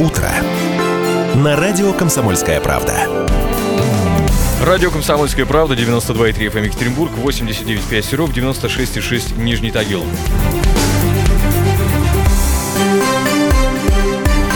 утро» на радио «Комсомольская правда». Радио «Комсомольская правда», 92,3 FM Екатеринбург, 89,5 Серов, 96,6 Нижний Тагил.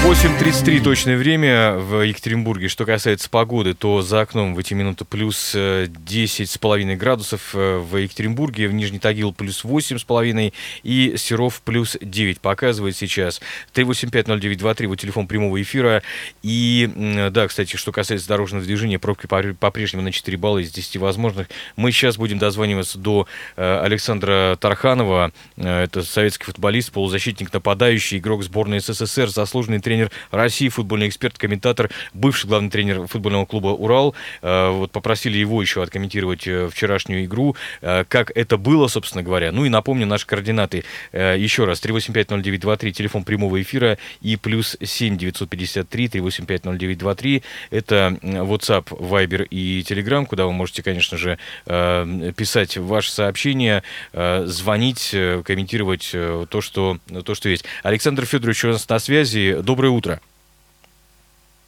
8.33 точное время в Екатеринбурге. Что касается погоды, то за окном в эти минуты плюс 10,5 градусов в Екатеринбурге, в Нижний Тагил плюс 8,5 и Серов плюс 9 показывает сейчас. 3850923, вот телефон прямого эфира. И, да, кстати, что касается дорожного движения, пробки по-прежнему на 4 балла из 10 возможных. Мы сейчас будем дозваниваться до Александра Тарханова. Это советский футболист, полузащитник, нападающий, игрок сборной СССР, заслуженный тренер России, футбольный эксперт, комментатор, бывший главный тренер футбольного клуба «Урал». Э, вот попросили его еще откомментировать э, вчерашнюю игру, э, как это было, собственно говоря. Ну и напомню наши координаты. Еще раз, 3850923, телефон прямого эфира и плюс 7 953 3850923. Это WhatsApp, Viber и Telegram, куда вы можете, конечно же, писать ваши сообщения, звонить, комментировать то, что, то, что есть. Александр Федорович у нас на связи. Добрый доброе утро.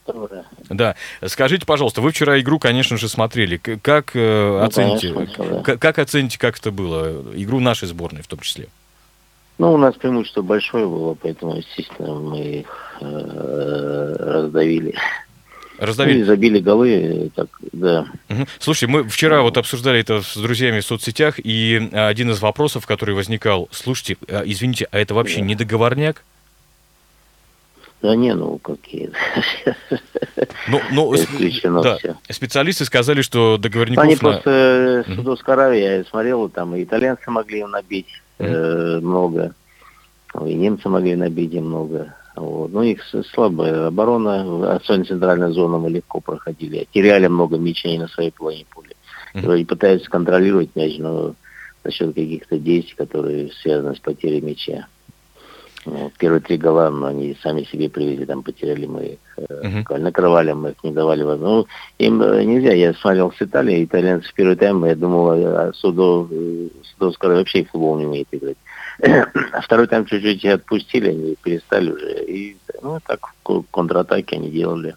Доброе. Да. Скажите, пожалуйста, вы вчера игру, конечно же, смотрели. Как э, ну, оцените, конечно, да. как, как оцените, как это было? Игру нашей сборной в том числе. Ну, у нас преимущество большое было, поэтому, естественно, мы их э, раздавили. Раздавили. Ну, забили голы, так, да. Угу. Слушай, мы вчера вот обсуждали это с друзьями в соцсетях, и один из вопросов, который возникал, слушайте, а, извините, а это вообще да. не договорняк? Да не, ну какие. Ну, ну Исключено да. все. Специалисты сказали, что договорников... Они на... просто, mm-hmm. Судовская Аравия, я смотрел, там и итальянцы могли им набить mm-hmm. э, много, и немцы могли набить им много. Вот. Ну, их слабая оборона, особенно центральная зона, мы легко проходили. Теряли много мячей на своей половине поля. Mm-hmm. И пытаются контролировать мяч, но за счет каких-то действий, которые связаны с потерей мяча. Вот, первые три гола, но они сами себе привезли, там потеряли мы их, uh-huh. накрывали мы их, не давали возможности. Ну, им э, нельзя, я смотрел с Италией, итальянцы в первый тайм, я думал, а Судо, Судо скоро вообще в футбол не умеет играть. А второй тайм чуть-чуть отпустили, они перестали уже, и ну, так в контратаке они делали.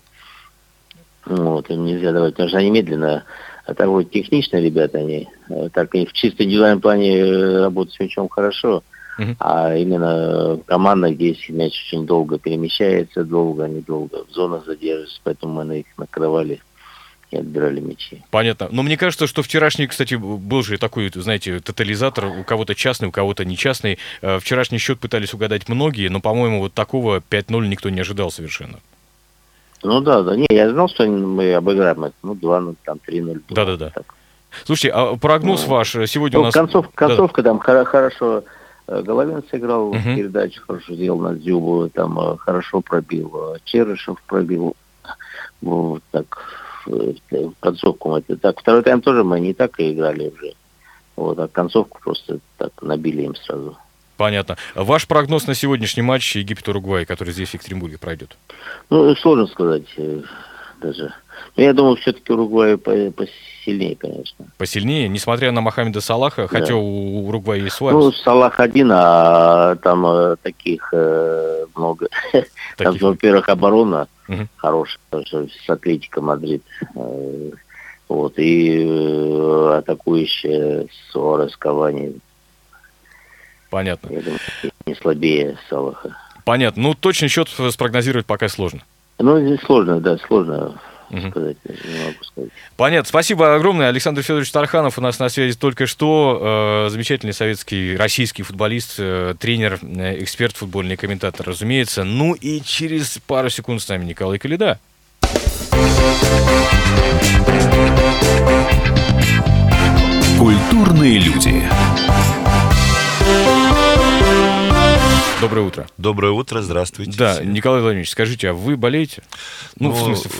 Вот, им нельзя давать, потому что они медленно а так вот техничные ребята они, э, так и в чисто индивидуальном плане э, работают с мячом хорошо, Uh-huh. А именно команда, где мяч очень долго перемещается, долго, недолго в зонах задерживается, поэтому мы на их накрывали и отбирали мячи. Понятно. Но мне кажется, что вчерашний, кстати, был же такой, знаете, тотализатор, у кого-то частный, у кого-то не частный. Э, вчерашний счет пытались угадать многие, но, по-моему, вот такого 5-0 никто не ожидал совершенно. Ну да, да. Не, я знал, что мы обыграем это. Ну, 2-0, там 3-0. Да-да-да. Слушайте, а прогноз ну, ваш сегодня ну, у нас... Концов, концовка да. там хорошо Головин сыграл uh-huh. передачу, хорошо сделал на Дзюбу, там э, хорошо пробил, э, Черышев пробил, вот так, в концовку. Это, так, второй тайм тоже мы не так и играли уже. Вот, а концовку просто так набили им сразу. Понятно. Ваш прогноз на сегодняшний матч Египет-Уругвай, который здесь в Екатеринбурге пройдет? Ну, сложно сказать даже. Но я думаю, все-таки Уругвай посильнее, конечно. Посильнее, несмотря на Мохаммеда Салаха, да. хотя у Уругвая есть Суарес. Ну, Салах один, а там э, таких э, много. Таких... Там, во-первых, оборона угу. хорошая, потому с Атлетико Мадрид. Э, вот, и э, атакующая Суарес Кавани. Понятно. Я думаю, не слабее Салаха. Понятно. Ну, точный счет спрогнозировать пока сложно. Ну, здесь сложно, да, сложно угу. сказать, не могу сказать. Понятно. Спасибо огромное. Александр Федорович Тарханов у нас на связи только что. Э, замечательный советский, российский футболист, э, тренер, э, эксперт, футбольный комментатор, разумеется. Ну и через пару секунд с нами Николай Коляда. Культурные люди. Доброе утро. Доброе утро, здравствуйте. Да, Николай Владимирович, скажите, а вы болеете? Ну, ну в смысле,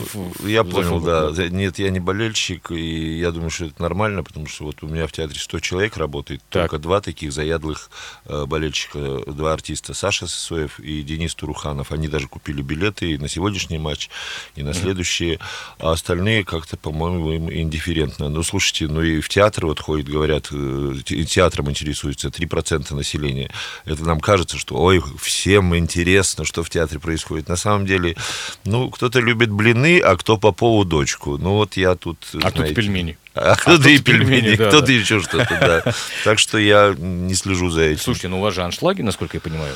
я понял, да. Нет, я не болельщик, и я думаю, что это нормально, потому что вот у меня в театре 100 человек работает, так. только два таких заядлых э, болельщика, два артиста, Саша Сысоев и Денис Туруханов. Они даже купили билеты и на сегодняшний матч, и на следующие, а остальные как-то, по-моему, им индифферентно. Ну, слушайте, ну и в театр вот ходят, говорят, э, театром интересуется 3% населения. Это нам кажется, что, ой, всем интересно, что в театре происходит. На самом деле, ну, кто-то любит блины, а кто по поводу дочку. Ну, вот я тут, А знаете, тут пельмени. А кто-то и пельмени, кто-то еще что-то. Так что я не слежу за этим. Слушайте, ну у вас же аншлаги, насколько я понимаю.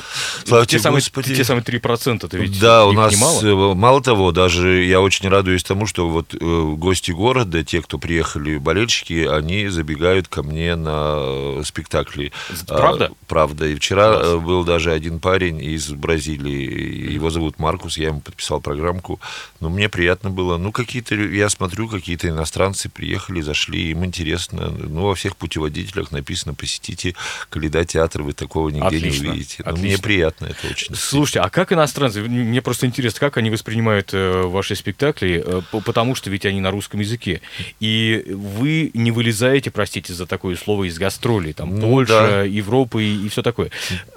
Те, самые, те самые 3% это ведь Да, у нас. Э, мало того, даже я очень радуюсь тому, что вот э, гости города, те, кто приехали, болельщики, они забегают ко мне на э, спектакли. Правда? А, правда. И вчера был даже один парень из Бразилии, его зовут Маркус, я ему подписал программку. Но мне приятно было, ну какие-то, я смотрю, какие-то иностранцы приехали, зашли, им интересно. Ну, во всех путеводителях написано, посетите Каледа театр, вы такого нигде отлично, не увидите. Но мне приятно это очень. Слушайте, а как иностранцы, мне просто интересно, как они воспринимают э, ваши спектакли, э, потому что ведь они на русском языке. И вы не вылезаете, простите за такое слово, из гастролей, там, ну, Польша, да. Европа и, и все такое.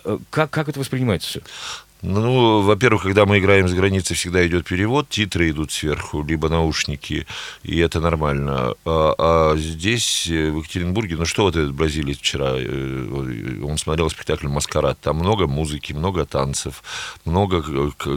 Э, как, как это воспринимается все? Ну, во-первых, когда мы играем за границей, всегда идет перевод, титры идут сверху, либо наушники, и это нормально. А, а здесь, э, в Екатеринбурге, ну что вот этот бразилец вчера, э, он смотрел спектакль «Маскарад», там много музыки, много танцев, много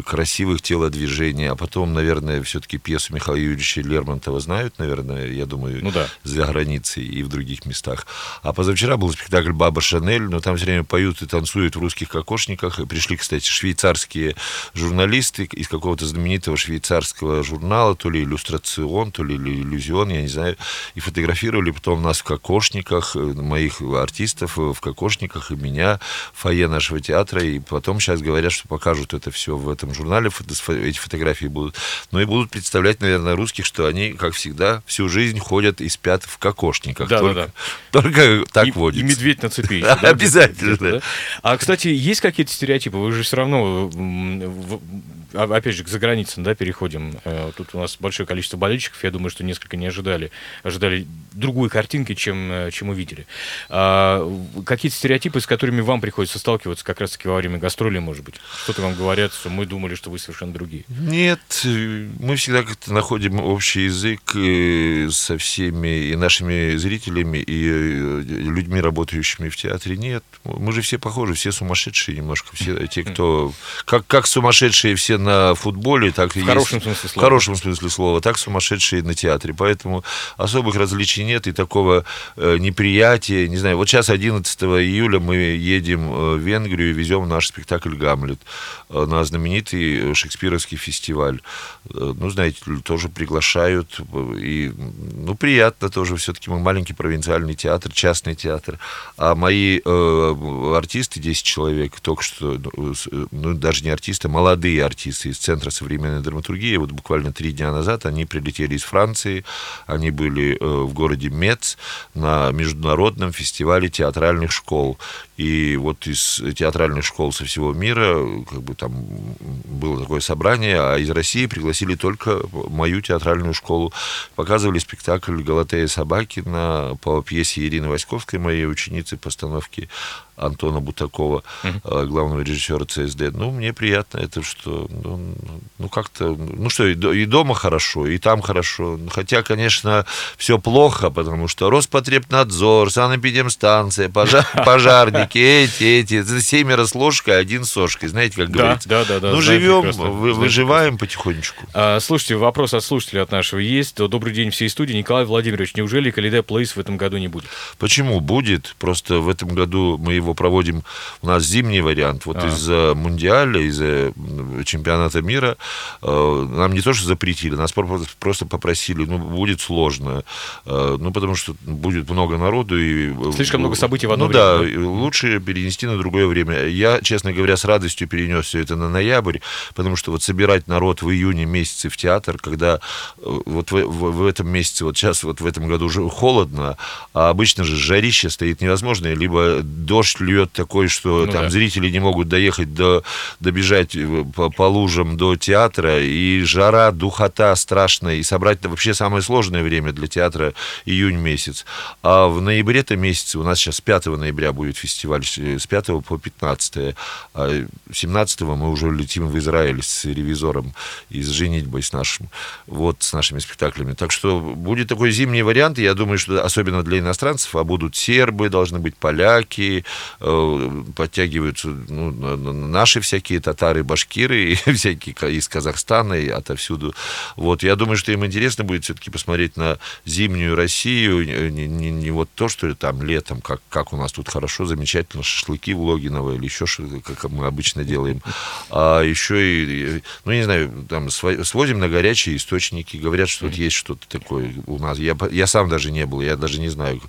красивых телодвижений, а потом, наверное, все-таки пьесу Михаила Юрьевича Лермонтова знают, наверное, я думаю, ну, да. за границей и в других местах. А позавчера был спектакль «Баба Шанель», но там все время поют и танцуют в русских кокошниках, и пришли, кстати, швейцарцы швейцарские журналисты из какого-то знаменитого швейцарского журнала, то ли иллюстрацион, то ли иллюзион, я не знаю, и фотографировали потом нас в кокошниках, э, моих артистов э, в кокошниках, и меня в фойе нашего театра, и потом сейчас говорят, что покажут это все в этом журнале, эти фотографии будут, но и будут представлять, наверное, русских, что они, как всегда, всю жизнь ходят и спят в кокошниках. Да, только, да, да. только так и, водится. И медведь на цепи. Обязательно. А, кстати, есть какие-то стереотипы? Вы же все равно а, опять же, к заграницам, да, переходим. Э, тут у нас большое количество болельщиков, я думаю, что несколько не ожидали. Ожидали другой картинки, чем, э, чем увидели. А, какие-то стереотипы, с которыми вам приходится сталкиваться как раз-таки во время гастролей, может быть? Что-то вам говорят, что мы думали, что вы совершенно другие. Нет, мы всегда как-то находим общий язык э, со всеми и нашими зрителями, и людьми, работающими в театре. Нет, мы же все похожи, все сумасшедшие немножко, все те, кто как, как сумасшедшие все на футболе, так в и хорошем есть, смысле слова. в хорошем смысле слова, так сумасшедшие на театре. Поэтому особых различий нет и такого э, неприятия. Не знаю, вот сейчас 11 июля мы едем э, в Венгрию и везем наш спектакль «Гамлет» э, на знаменитый шекспировский фестиваль. Э, ну, знаете, тоже приглашают. И, ну, приятно тоже. Все-таки мы маленький провинциальный театр, частный театр. А мои э, артисты, 10 человек, только что ну, ну, даже не артисты, молодые артисты из Центра современной драматургии. Вот буквально три дня назад они прилетели из Франции, они были э, в городе Мец на международном фестивале театральных школ. И вот из театральных школ со всего мира, как бы там было такое собрание, а из России пригласили только мою театральную школу. Показывали спектакль «Галатея Собакина» по пьесе Ирины Васьковской, моей ученицы постановки Антона Бутакова, uh-huh. главного режиссера ЦСД. Ну, мне приятно это, что, ну, ну как-то, ну что, и дома хорошо, и там хорошо. Хотя, конечно, все плохо, потому что Роспотребнадзор, санэпидемстанция, пожар, пожарники, эти, эти, семеро с ложкой, один с ложкой, знаете, как да, говорится. Да, да, да. Ну, живем, вы, выживаем потихонечку. А, слушайте, вопрос от слушателя от нашего есть. Добрый день всей студии. Николай Владимирович, неужели Каледа Плейс в этом году не будет? Почему? Будет. Просто в этом году мы его его проводим, у нас зимний вариант, вот а. из-за Мундиаля, из-за чемпионата мира, э, нам не то, что запретили, нас просто попросили, ну, будет сложно, э, ну, потому что будет много народу. И, э, Слишком много событий в одно ну, время. да, лучше перенести на другое время. Я, честно говоря, с радостью перенес все это на ноябрь, потому что вот собирать народ в июне месяце в театр, когда вот в, в, в этом месяце, вот сейчас вот в этом году уже холодно, а обычно же жарище стоит невозможно, либо дождь дождь льет такой, что ну, там да. зрители не могут доехать до добежать э, по, по лужам до театра, и жара, духота страшная, и собрать это вообще самое сложное время для театра июнь месяц. А в ноябре-то месяце, у нас сейчас 5 ноября будет фестиваль, с 5 по 15, а 17 мы уже летим в Израиль с ревизором и с женитьбой с нашим, вот, с нашими спектаклями. Так что будет такой зимний вариант, я думаю, что особенно для иностранцев, а будут сербы, должны быть поляки, э, подтягиваются ну, наши всякие татары, башкиры, и всякие из Казахстана, и отовсюду. Вот, я думаю, что им интересно будет все-таки посмотреть на зимнюю Россию, не, не, не вот то, что там летом, как, как у нас тут хорошо, замечательно, шашлыки в Логиново или еще что-то, как мы обычно делаем, а еще и, ну, не знаю, там свозим на горячие источники, говорят, что тут есть что-то такое у нас. Я, я сам даже не был, я даже не знаю.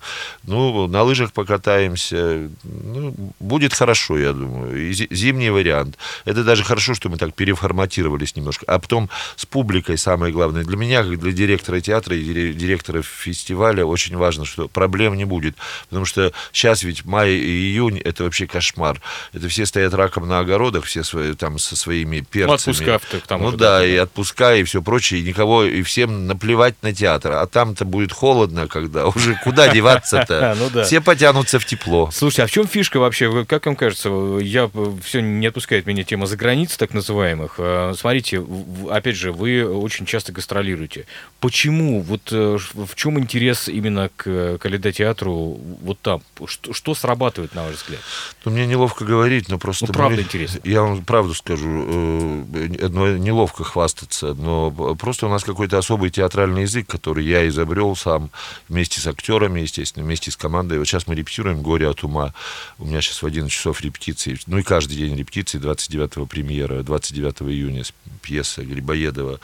Ну, на лыжах покатаемся, ну, будет хорошо, я думаю. И зимний вариант. Это даже хорошо, что мы так переформатировались немножко. А потом с публикой самое главное. Для меня, как для директора театра и директора фестиваля, очень важно, что проблем не будет. Потому что сейчас ведь май и июнь, это вообще кошмар. Это все стоят раком на огородах, все свои, там со своими перцами. Ну, отпуска там Ну да, и отпуска, и все прочее. И никого, и всем наплевать на театр. А там-то будет холодно, когда уже куда деваться-то? Ну все потянутся в тепло. Слушайте, а в чем фишка вообще? Как вам кажется? Я все не отпускает меня тема за границы, так называемых. А, смотрите, опять же, вы очень часто гастролируете. Почему? Вот э, в чем интерес именно к Калейдотеатру вот там? Что, что срабатывает, на ваш взгляд? Ну, мне неловко говорить, но просто... Ну, правда мы, интересно. Я вам правду скажу. Э, неловко хвастаться, но просто у нас какой-то особый театральный язык, который я изобрел сам вместе с актерами, естественно, вместе с командой. Вот сейчас мы репетируем «Горе от ума». У меня сейчас в 11 часов репетиции. Ну и каждый день репетиции, 29-го премьера, 29 июня пьеса Грибоедова.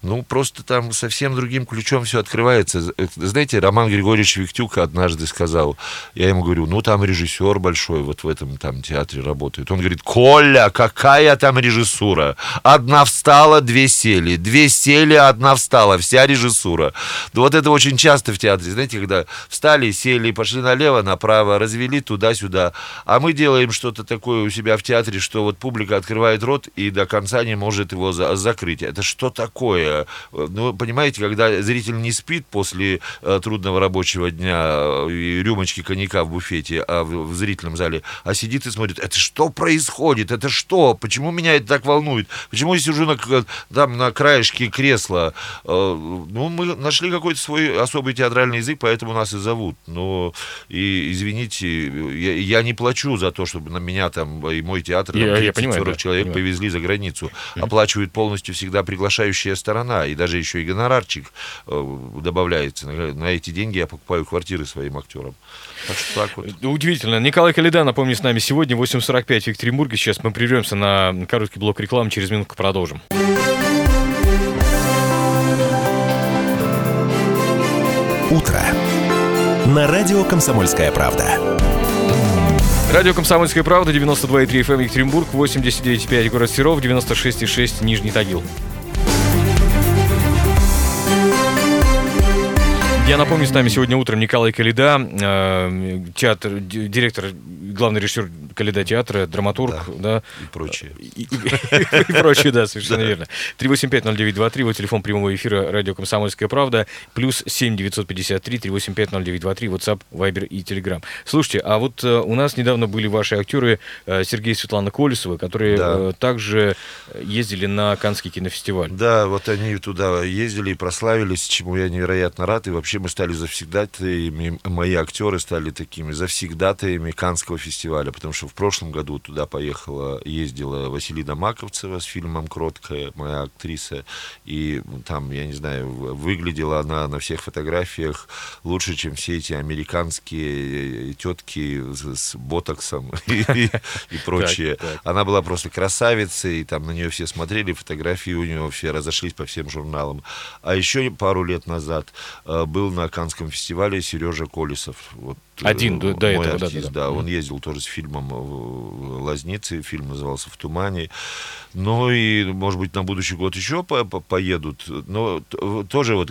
Ну, просто там совсем другим ключом все открывается. Знаете, Роман Григорьевич Виктюк однажды сказал, я ему говорю, ну, там режиссер большой вот в этом там театре работает. Он говорит, Коля, какая там режиссура? Одна встала, две сели. Две сели, одна встала. Вся режиссура. Ну, вот это очень часто в театре. Знаете, когда встали, сели, пошли налево, направо, развели туда-сюда. А мы делаем что-то такое у себя в театре, что вот публика открывает рот и до конца не может его за закрыть. Это что такое? Ну, понимаете, когда зритель не спит после э, трудного рабочего дня э, и рюмочки коньяка в буфете, а в, в зрительном зале, а сидит и смотрит, это что происходит? Это что? Почему меня это так волнует? Почему я сижу на, там, на краешке кресла? Э, ну, мы нашли какой-то свой особый театральный язык, поэтому нас и зовут. Но, и, извините, я, я не плачу за то, чтобы на меня там и мой театр, там, 30-40 да, человек понимаю. повезли за границу. Mm-hmm. Оплачивают полностью всегда приглашающая сторона, и даже еще и гонорарчик э, добавляется. На, на эти деньги я покупаю квартиры своим актерам. Так что так вот. Удивительно. Николай Калида, напомню, с нами сегодня 8.45 в Екатеринбурге. Сейчас мы прервемся на короткий блок рекламы. Через минутку продолжим. Утро. На радио «Комсомольская правда». Радио «Комсомольская правда», 92,3 FM эм, Екатеринбург, 89,5 город Серов, 96,6 Нижний Тагил. Я напомню, с нами сегодня утром Николай Калида, э, театр, директор, главный режиссер Калида театра, драматург, да. да. И прочее. И, и, и прочее, да, совершенно верно. 3850923, вот телефон прямого эфира радио «Комсомольская правда», плюс 7953 3850923, WhatsApp, Viber и Telegram. Слушайте, а вот э, у нас недавно были ваши актеры э, Сергей и Светлана Колесовы, которые да. также ездили на Каннский кинофестиваль. Да, вот они туда ездили и прославились, чему я невероятно рад, и вообще мы стали завсегдатаями, мои актеры стали такими завсегдатаями Канского фестиваля, потому что в прошлом году туда поехала, ездила Василина Маковцева с фильмом «Кроткая», моя актриса, и там, я не знаю, выглядела она на всех фотографиях лучше, чем все эти американские тетки с ботоксом и прочее. Она была просто красавицей, и там на нее все смотрели, фотографии у нее все разошлись по всем журналам. А еще пару лет назад э, на Канском фестивале Сережа Колесов. Вот, Один э, до, этого, артист, да, да, да. Он ездил тоже с фильмом «Лазницы», фильм назывался «В тумане». Ну и, может быть, на будущий год еще по -по поедут. Но тоже вот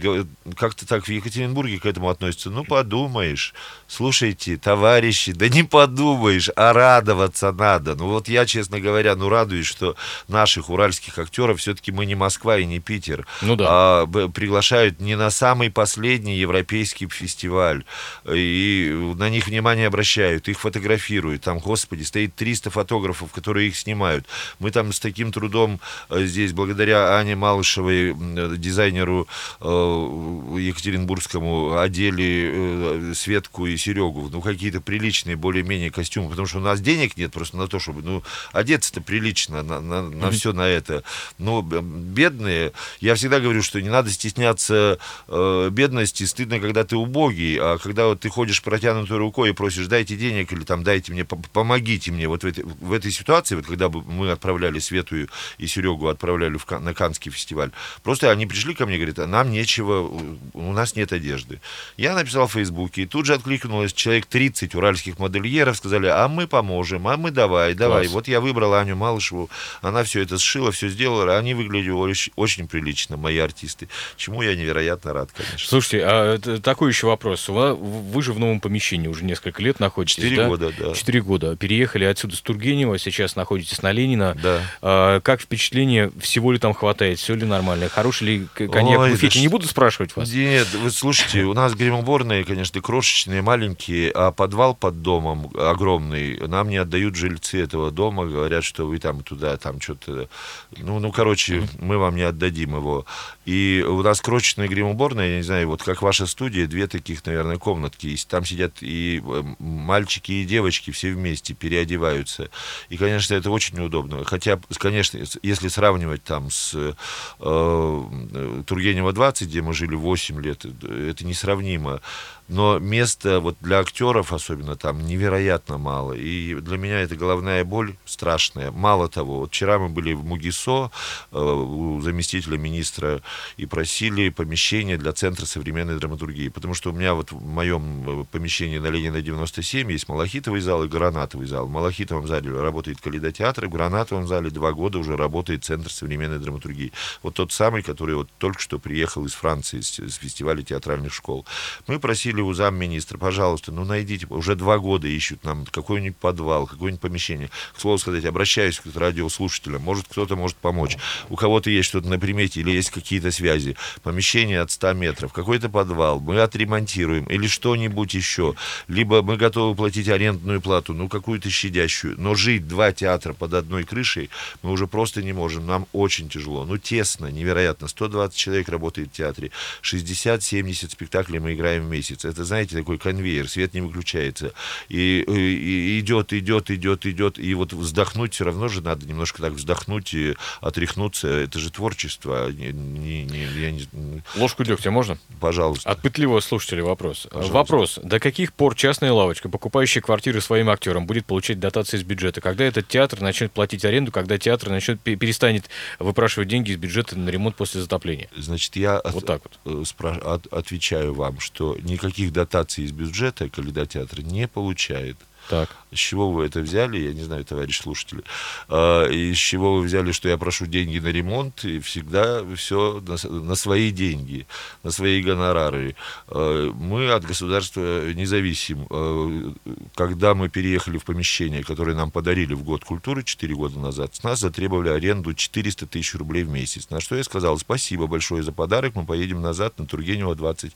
как-то так в Екатеринбурге к этому относятся. Ну, подумаешь, слушайте, товарищи, да не подумаешь, а радоваться надо. Ну вот я, честно говоря, ну радуюсь, что наших уральских актеров все-таки мы не Москва и не Питер, ну, да. а приглашают не на самый последний европейский фестиваль. И на них внимание обращают, их фотографируют. Там, господи, стоит 300 фотографов, которые их снимают. Мы там с таким трудом э, здесь, благодаря Ане Малышевой, дизайнеру екатеринбургскому, одели Светку и Серегу. Ну, какие-то приличные более-менее костюмы, потому что у нас денег нет просто на то, чтобы, ну, одеться-то прилично на, на, на mm-hmm. все на это. Но бедные, я всегда говорю, что не надо стесняться э, бедности, стыдно, когда ты убогий, а когда вот ты ходишь протянутой рукой и просишь, дайте денег или там дайте мне, помогите мне. Вот в этой, в этой ситуации, вот когда мы отправляли Свету и Серегу отправляли в, на Канский фестиваль, просто они пришли ко мне и говорят, а нам нечего, у нас нет одежды. Я написал в Фейсбуке, и тут же откликнулось человек 30 уральских модельеров, сказали, а мы поможем, а мы давай, давай. Класс. Вот я выбрал Аню Малышеву, она все это сшила, все сделала, они выглядели очень, очень прилично, мои артисты, чему я невероятно рад, конечно. Слушайте, а такой еще вопрос. Вы же в новом помещении уже несколько лет находитесь, Четыре да? года, да. Четыре года. Переехали отсюда с Тургенева, сейчас находитесь на Ленина. Да. А, как впечатление, всего ли там хватает, все ли нормально? Хороший ли коньяк Ой, в буфете? Не буду спрашивать вас. Нет, вы слушайте, у нас гримуборные, конечно, крошечные, маленькие, а подвал под домом огромный. Нам не отдают жильцы этого дома, говорят, что вы там туда, там что-то... Ну, ну, короче, мы вам не отдадим его. И у нас крошечная гримуборная, я не знаю, вот как ваша студия, две таких, наверное, комнатки. И там сидят и э, мальчики, и девочки все вместе переодеваются. И, конечно, это очень неудобно. Хотя, конечно, если сравнивать там с э, э Тургенева 20, где мы жили 8 лет, это несравнимо но места вот для актеров особенно там невероятно мало. И для меня это головная боль страшная. Мало того, вот вчера мы были в Мугисо э, у заместителя министра и просили помещение для Центра современной драматургии, потому что у меня вот в моем э, помещении на Ленина 97 есть Малахитовый зал и Гранатовый зал. В Малахитовом зале работает Калейдотеатр, в Гранатовом зале два года уже работает Центр современной драматургии. Вот тот самый, который вот только что приехал из Франции, с, с фестиваля театральных школ. Мы просили попросили у замминистра, пожалуйста, ну найдите, уже два года ищут нам какой-нибудь подвал, какое-нибудь помещение. К слову сказать, обращаюсь к радиослушателям, может кто-то может помочь. У кого-то есть что-то на примете или есть какие-то связи. Помещение от 100 метров, какой-то подвал, мы отремонтируем или что-нибудь еще. Либо мы готовы платить арендную плату, ну какую-то щадящую, но жить два театра под одной крышей мы уже просто не можем, нам очень тяжело. Ну тесно, невероятно. 120 человек работает в театре, 60-70 спектаклей мы играем в месяц это, знаете, такой конвейер, свет не выключается. И, и идет, идет, идет, идет. И вот вздохнуть все равно же надо немножко так вздохнуть и отряхнуться. Это же творчество. А не, не, не, я не... Ложку дегтя можно? Пожалуйста. От пытливого слушателя вопрос. Пожалуйста. Вопрос. До каких пор частная лавочка, покупающая квартиры своим актерам, будет получать дотации из бюджета? Когда этот театр начнет платить аренду, когда театр начнет перестанет выпрашивать деньги из бюджета на ремонт после затопления? Значит, я вот от, так вот. Э, спра- от, отвечаю вам, что никаких никаких дотаций из бюджета Калейдотеатр не получает. Так. С чего вы это взяли, я не знаю, товарищ слушатели. А, из чего вы взяли, что я прошу деньги на ремонт, и всегда все на, свои деньги, на свои гонорары. А, мы от государства не зависим. А, когда мы переехали в помещение, которое нам подарили в год культуры 4 года назад, с нас затребовали аренду 400 тысяч рублей в месяц. На что я сказал, спасибо большое за подарок, мы поедем назад на Тургенева 20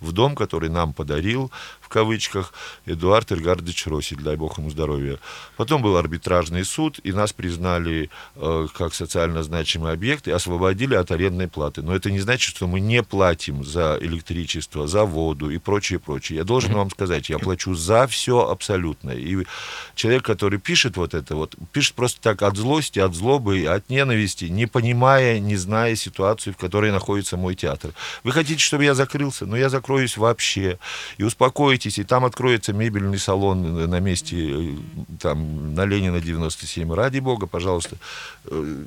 в дом, который нам подарил, в кавычках, Эдуард Иргардович Росси дай бог ему здоровья. Потом был арбитражный суд, и нас признали э, как социально значимый объект и освободили от арендной платы. Но это не значит, что мы не платим за электричество, за воду и прочее, прочее. Я должен вам сказать, я плачу за все абсолютно. И человек, который пишет вот это, вот пишет просто так от злости, от злобы, от ненависти, не понимая, не зная ситуацию, в которой находится мой театр. Вы хотите, чтобы я закрылся? Но я закроюсь вообще. И успокойтесь, и там откроется мебельный салон на месте, там, на Ленина 97, ради бога, пожалуйста, э,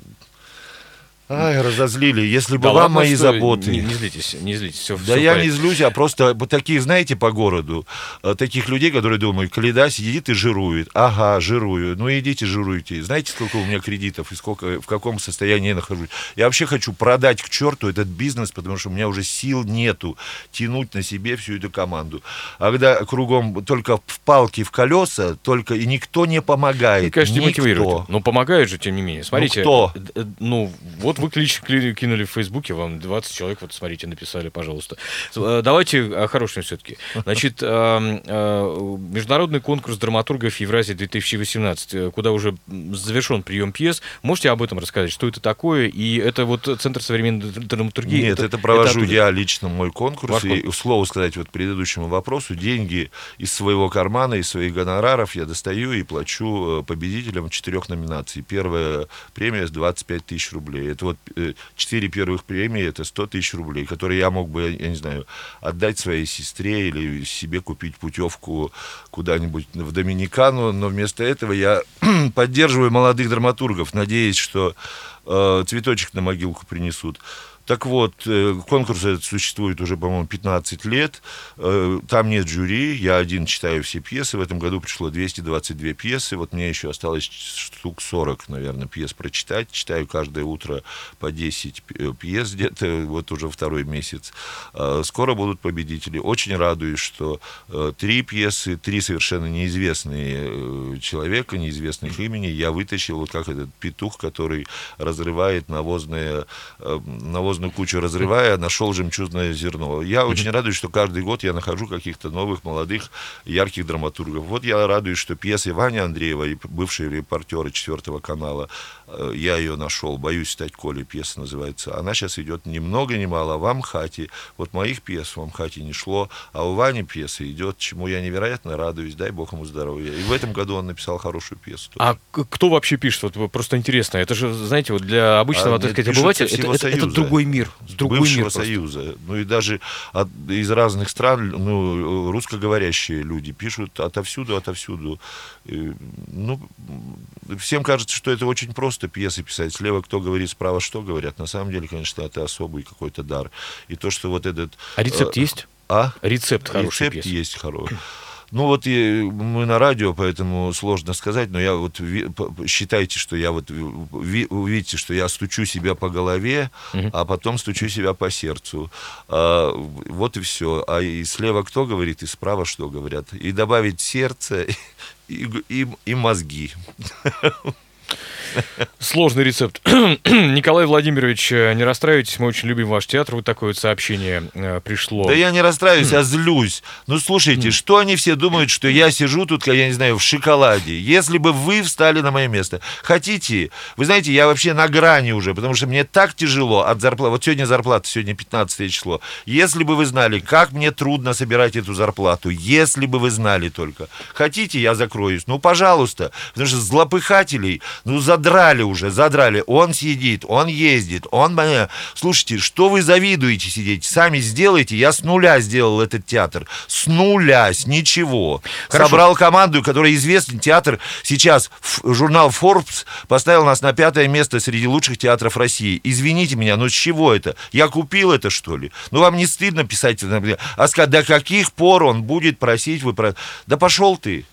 Ай, разозлили. Если бы да вам мои что, заботы... Не, не злитесь, не злитесь. Все, да все я не злюсь, а просто вот такие, знаете, по городу, э, таких людей, которые думают, Каледа сидит и жирует. Ага, жирую. Ну идите жируйте. Знаете, сколько у меня кредитов и сколько, в каком состоянии я нахожусь? Я вообще хочу продать к черту этот бизнес, потому что у меня уже сил нету тянуть на себе всю эту команду. А когда кругом только в палки, в колеса, только и никто не помогает. Ну, конечно, никто. мотивирует. Но помогают же, тем не менее. Смотрите. Ну, кто? Ну, вот вот вы клич кинули в Фейсбуке, вам 20 человек, вот смотрите, написали, пожалуйста. Э, давайте о хорошем все-таки. Значит, международный конкурс драматургов Евразии 2018, куда уже завершен прием пьес. Можете об этом рассказать? Что это такое? И это вот Центр современной драматургии? Нет, это, это провожу это я лично мой конкурс. Ваш и, слово сказать, вот предыдущему вопросу, деньги из своего кармана, из своих гонораров я достаю и плачу э, победителям четырех номинаций. Первая премия с 25 тысяч рублей. Это вот э, четыре первых премии, это 100 тысяч рублей, которые я мог бы, я не знаю, отдать своей сестре или себе купить путевку куда-нибудь в Доминикану, но вместо этого я поддерживаю молодых драматургов, надеясь, что э, цветочек на могилку принесут. Так вот, э, конкурс этот существует уже, по-моему, 15 лет. Э, там нет жюри, я один читаю все пьесы. В этом году пришло 222 пьесы. Вот мне еще осталось штук 40, наверное, пьес прочитать. Читаю каждое утро по 10 э, пьес где-то, вот уже второй месяц. Скоро будут победители. Очень радуюсь, что три пьесы, три совершенно неизвестные человека, неизвестных имени я вытащил, вот как этот петух, который разрывает навозные, навозные навозную кучу разрывая, нашел жемчужное зерно. Я очень радуюсь, что каждый год я нахожу каких-то новых, молодых, ярких драматургов. Вот я радуюсь, что пьеса Вани Андреева, бывшие репортеры четвертого канала, я ее нашел, «Боюсь стать Колей», пьеса называется. Она сейчас идет ни много ни мало в Амхате. Вот моих пьес в Амхате не шло, а у Вани пьеса идет, чему я невероятно радуюсь, дай бог ему здоровья. И в этом году он написал хорошую пьесу. Тоже. А кто вообще пишет? Вот просто интересно. Это же, знаете, вот для обычного, а, так сказать, обывателя, это, это, это другой мир, другой бывшего мир Союза. Ну и даже от, из разных стран, ну, русскоговорящие люди пишут отовсюду, отовсюду. Ну, всем кажется, что это очень просто пьесы писать. Слева кто говорит, справа что говорят. На самом деле, конечно, это особый какой-то дар. И то, что вот этот... А рецепт э, есть? А? Рецепт хороший Рецепт пьесы. есть хороший. Ну вот и мы на радио, поэтому сложно сказать, но я вот считайте, что я вот увидите, что я стучу себя по голове, угу. а потом стучу себя по сердцу. А, вот и все. А и слева кто говорит, и справа что говорят. И добавить сердце и, и, и мозги. Сложный рецепт. Николай Владимирович, э, не расстраивайтесь, мы очень любим ваш театр. Вот такое вот сообщение э, пришло. Да я не расстраиваюсь, а злюсь. Ну, слушайте, что они все думают, что я сижу тут, я не знаю, в шоколаде? Если бы вы встали на мое место. Хотите? Вы знаете, я вообще на грани уже, потому что мне так тяжело от зарплаты. Вот сегодня зарплата, сегодня 15 число. Если бы вы знали, как мне трудно собирать эту зарплату, если бы вы знали только. Хотите, я закроюсь? Ну, пожалуйста. Потому что злопыхателей, ну, за задрали уже, задрали. Он сидит, он ездит, он... Слушайте, что вы завидуете сидеть? Сами сделайте. Я с нуля сделал этот театр. С нуля, с ничего. Хорошо. Собрал команду, которая известный театр. Сейчас журнал Forbes поставил нас на пятое место среди лучших театров России. Извините меня, но с чего это? Я купил это, что ли? Ну, вам не стыдно писать, например, а сказать, до каких пор он будет просить вы про... Да пошел ты.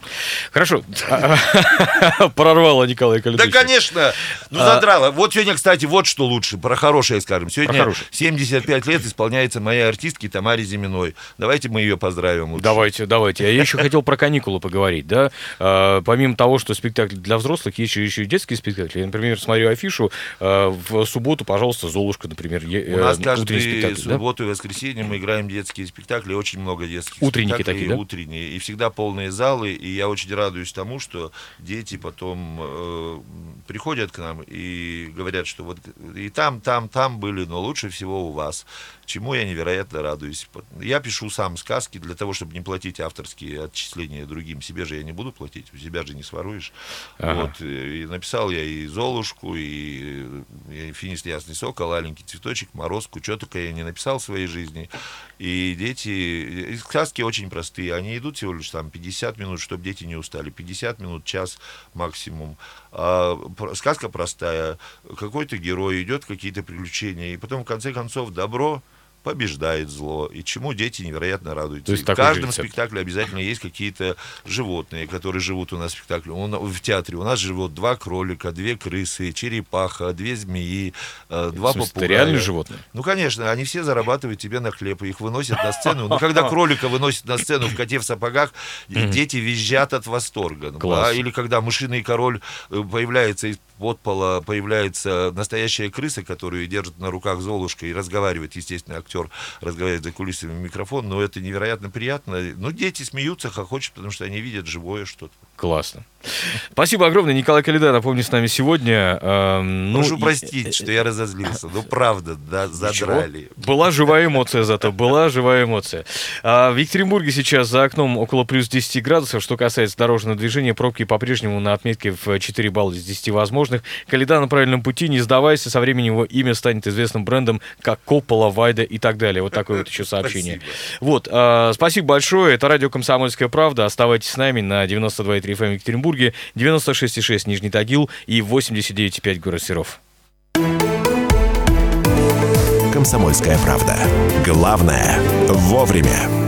Хорошо. Прорвало Николай Калитович. Да, конечно конечно, ну а... задрало. Вот сегодня, кстати, вот что лучше, про хорошее скажем. Сегодня 75 лет исполняется моей артистке Тамаре Зиминой. Давайте мы ее поздравим. Лучше. Давайте, давайте. Я еще хотел про каникулы поговорить, да. А, помимо того, что спектакль для взрослых, есть еще и детские спектакли. Я, например, смотрю афишу. А, в субботу, пожалуйста, Золушка, например. У э, нас каждую субботу и воскресенье мы играем детские спектакли. Очень много детских Утренники спектаклей. такие, да? Утренние. И всегда полные залы. И я очень радуюсь тому, что дети потом э, приходят к нам и говорят, что вот и там, там, там были, но лучше всего у вас чему я невероятно радуюсь. Я пишу сам сказки для того, чтобы не платить авторские отчисления другим. Себе же я не буду платить, у себя же не своруешь. Ага. Вот, и написал я и Золушку, и, и Финист Ясный Сокол, Аленький Цветочек, Морозку, что только я не написал в своей жизни. И дети, и сказки очень простые, они идут всего лишь там 50 минут, чтобы дети не устали, 50 минут, час максимум. А, сказка простая, какой-то герой идет, какие-то приключения, и потом в конце концов добро побеждает зло, и чему дети невероятно радуются. То есть в каждом спектакле обязательно есть какие-то животные, которые живут у нас в спектакле. В театре у нас живут два кролика, две крысы, черепаха, две змеи, э, два попугая. Это реальные животные? Ну, конечно, они все зарабатывают тебе на хлеб, и их выносят на сцену. Но когда кролика выносят на сцену в коте в сапогах, дети визжат от восторга. Класс. Или когда мышиный король э, появляется из под пола появляется настоящая крыса, которую держит на руках Золушка и разговаривает, естественно, актер разговаривает за кулисами в микрофон, но это невероятно приятно. Ну, дети смеются, хохочут, потому что они видят живое что-то. Классно. Спасибо огромное. Николай Калида, напомню, с нами сегодня. Эм, ну, Прошу простить, и... что я разозлился. Ну, правда, да, задрали. Ничего. Была живая эмоция зато, была живая эмоция. А, в Екатеринбурге сейчас за окном около плюс 10 градусов. Что касается дорожного движения, пробки по-прежнему на отметке в 4 балла из 10 возможных. Калида на правильном пути, не сдавайся, со временем его имя станет известным брендом, как Коппола, Вайда и так далее. Вот такое вот еще сообщение. Спасибо. Вот, а, спасибо большое. Это радио «Комсомольская правда». Оставайтесь с нами на 92,3 FM в Екатеринбурге, 96,6 Нижний Тагил и 89,5 город Серов. «Комсомольская правда». Главное – вовремя.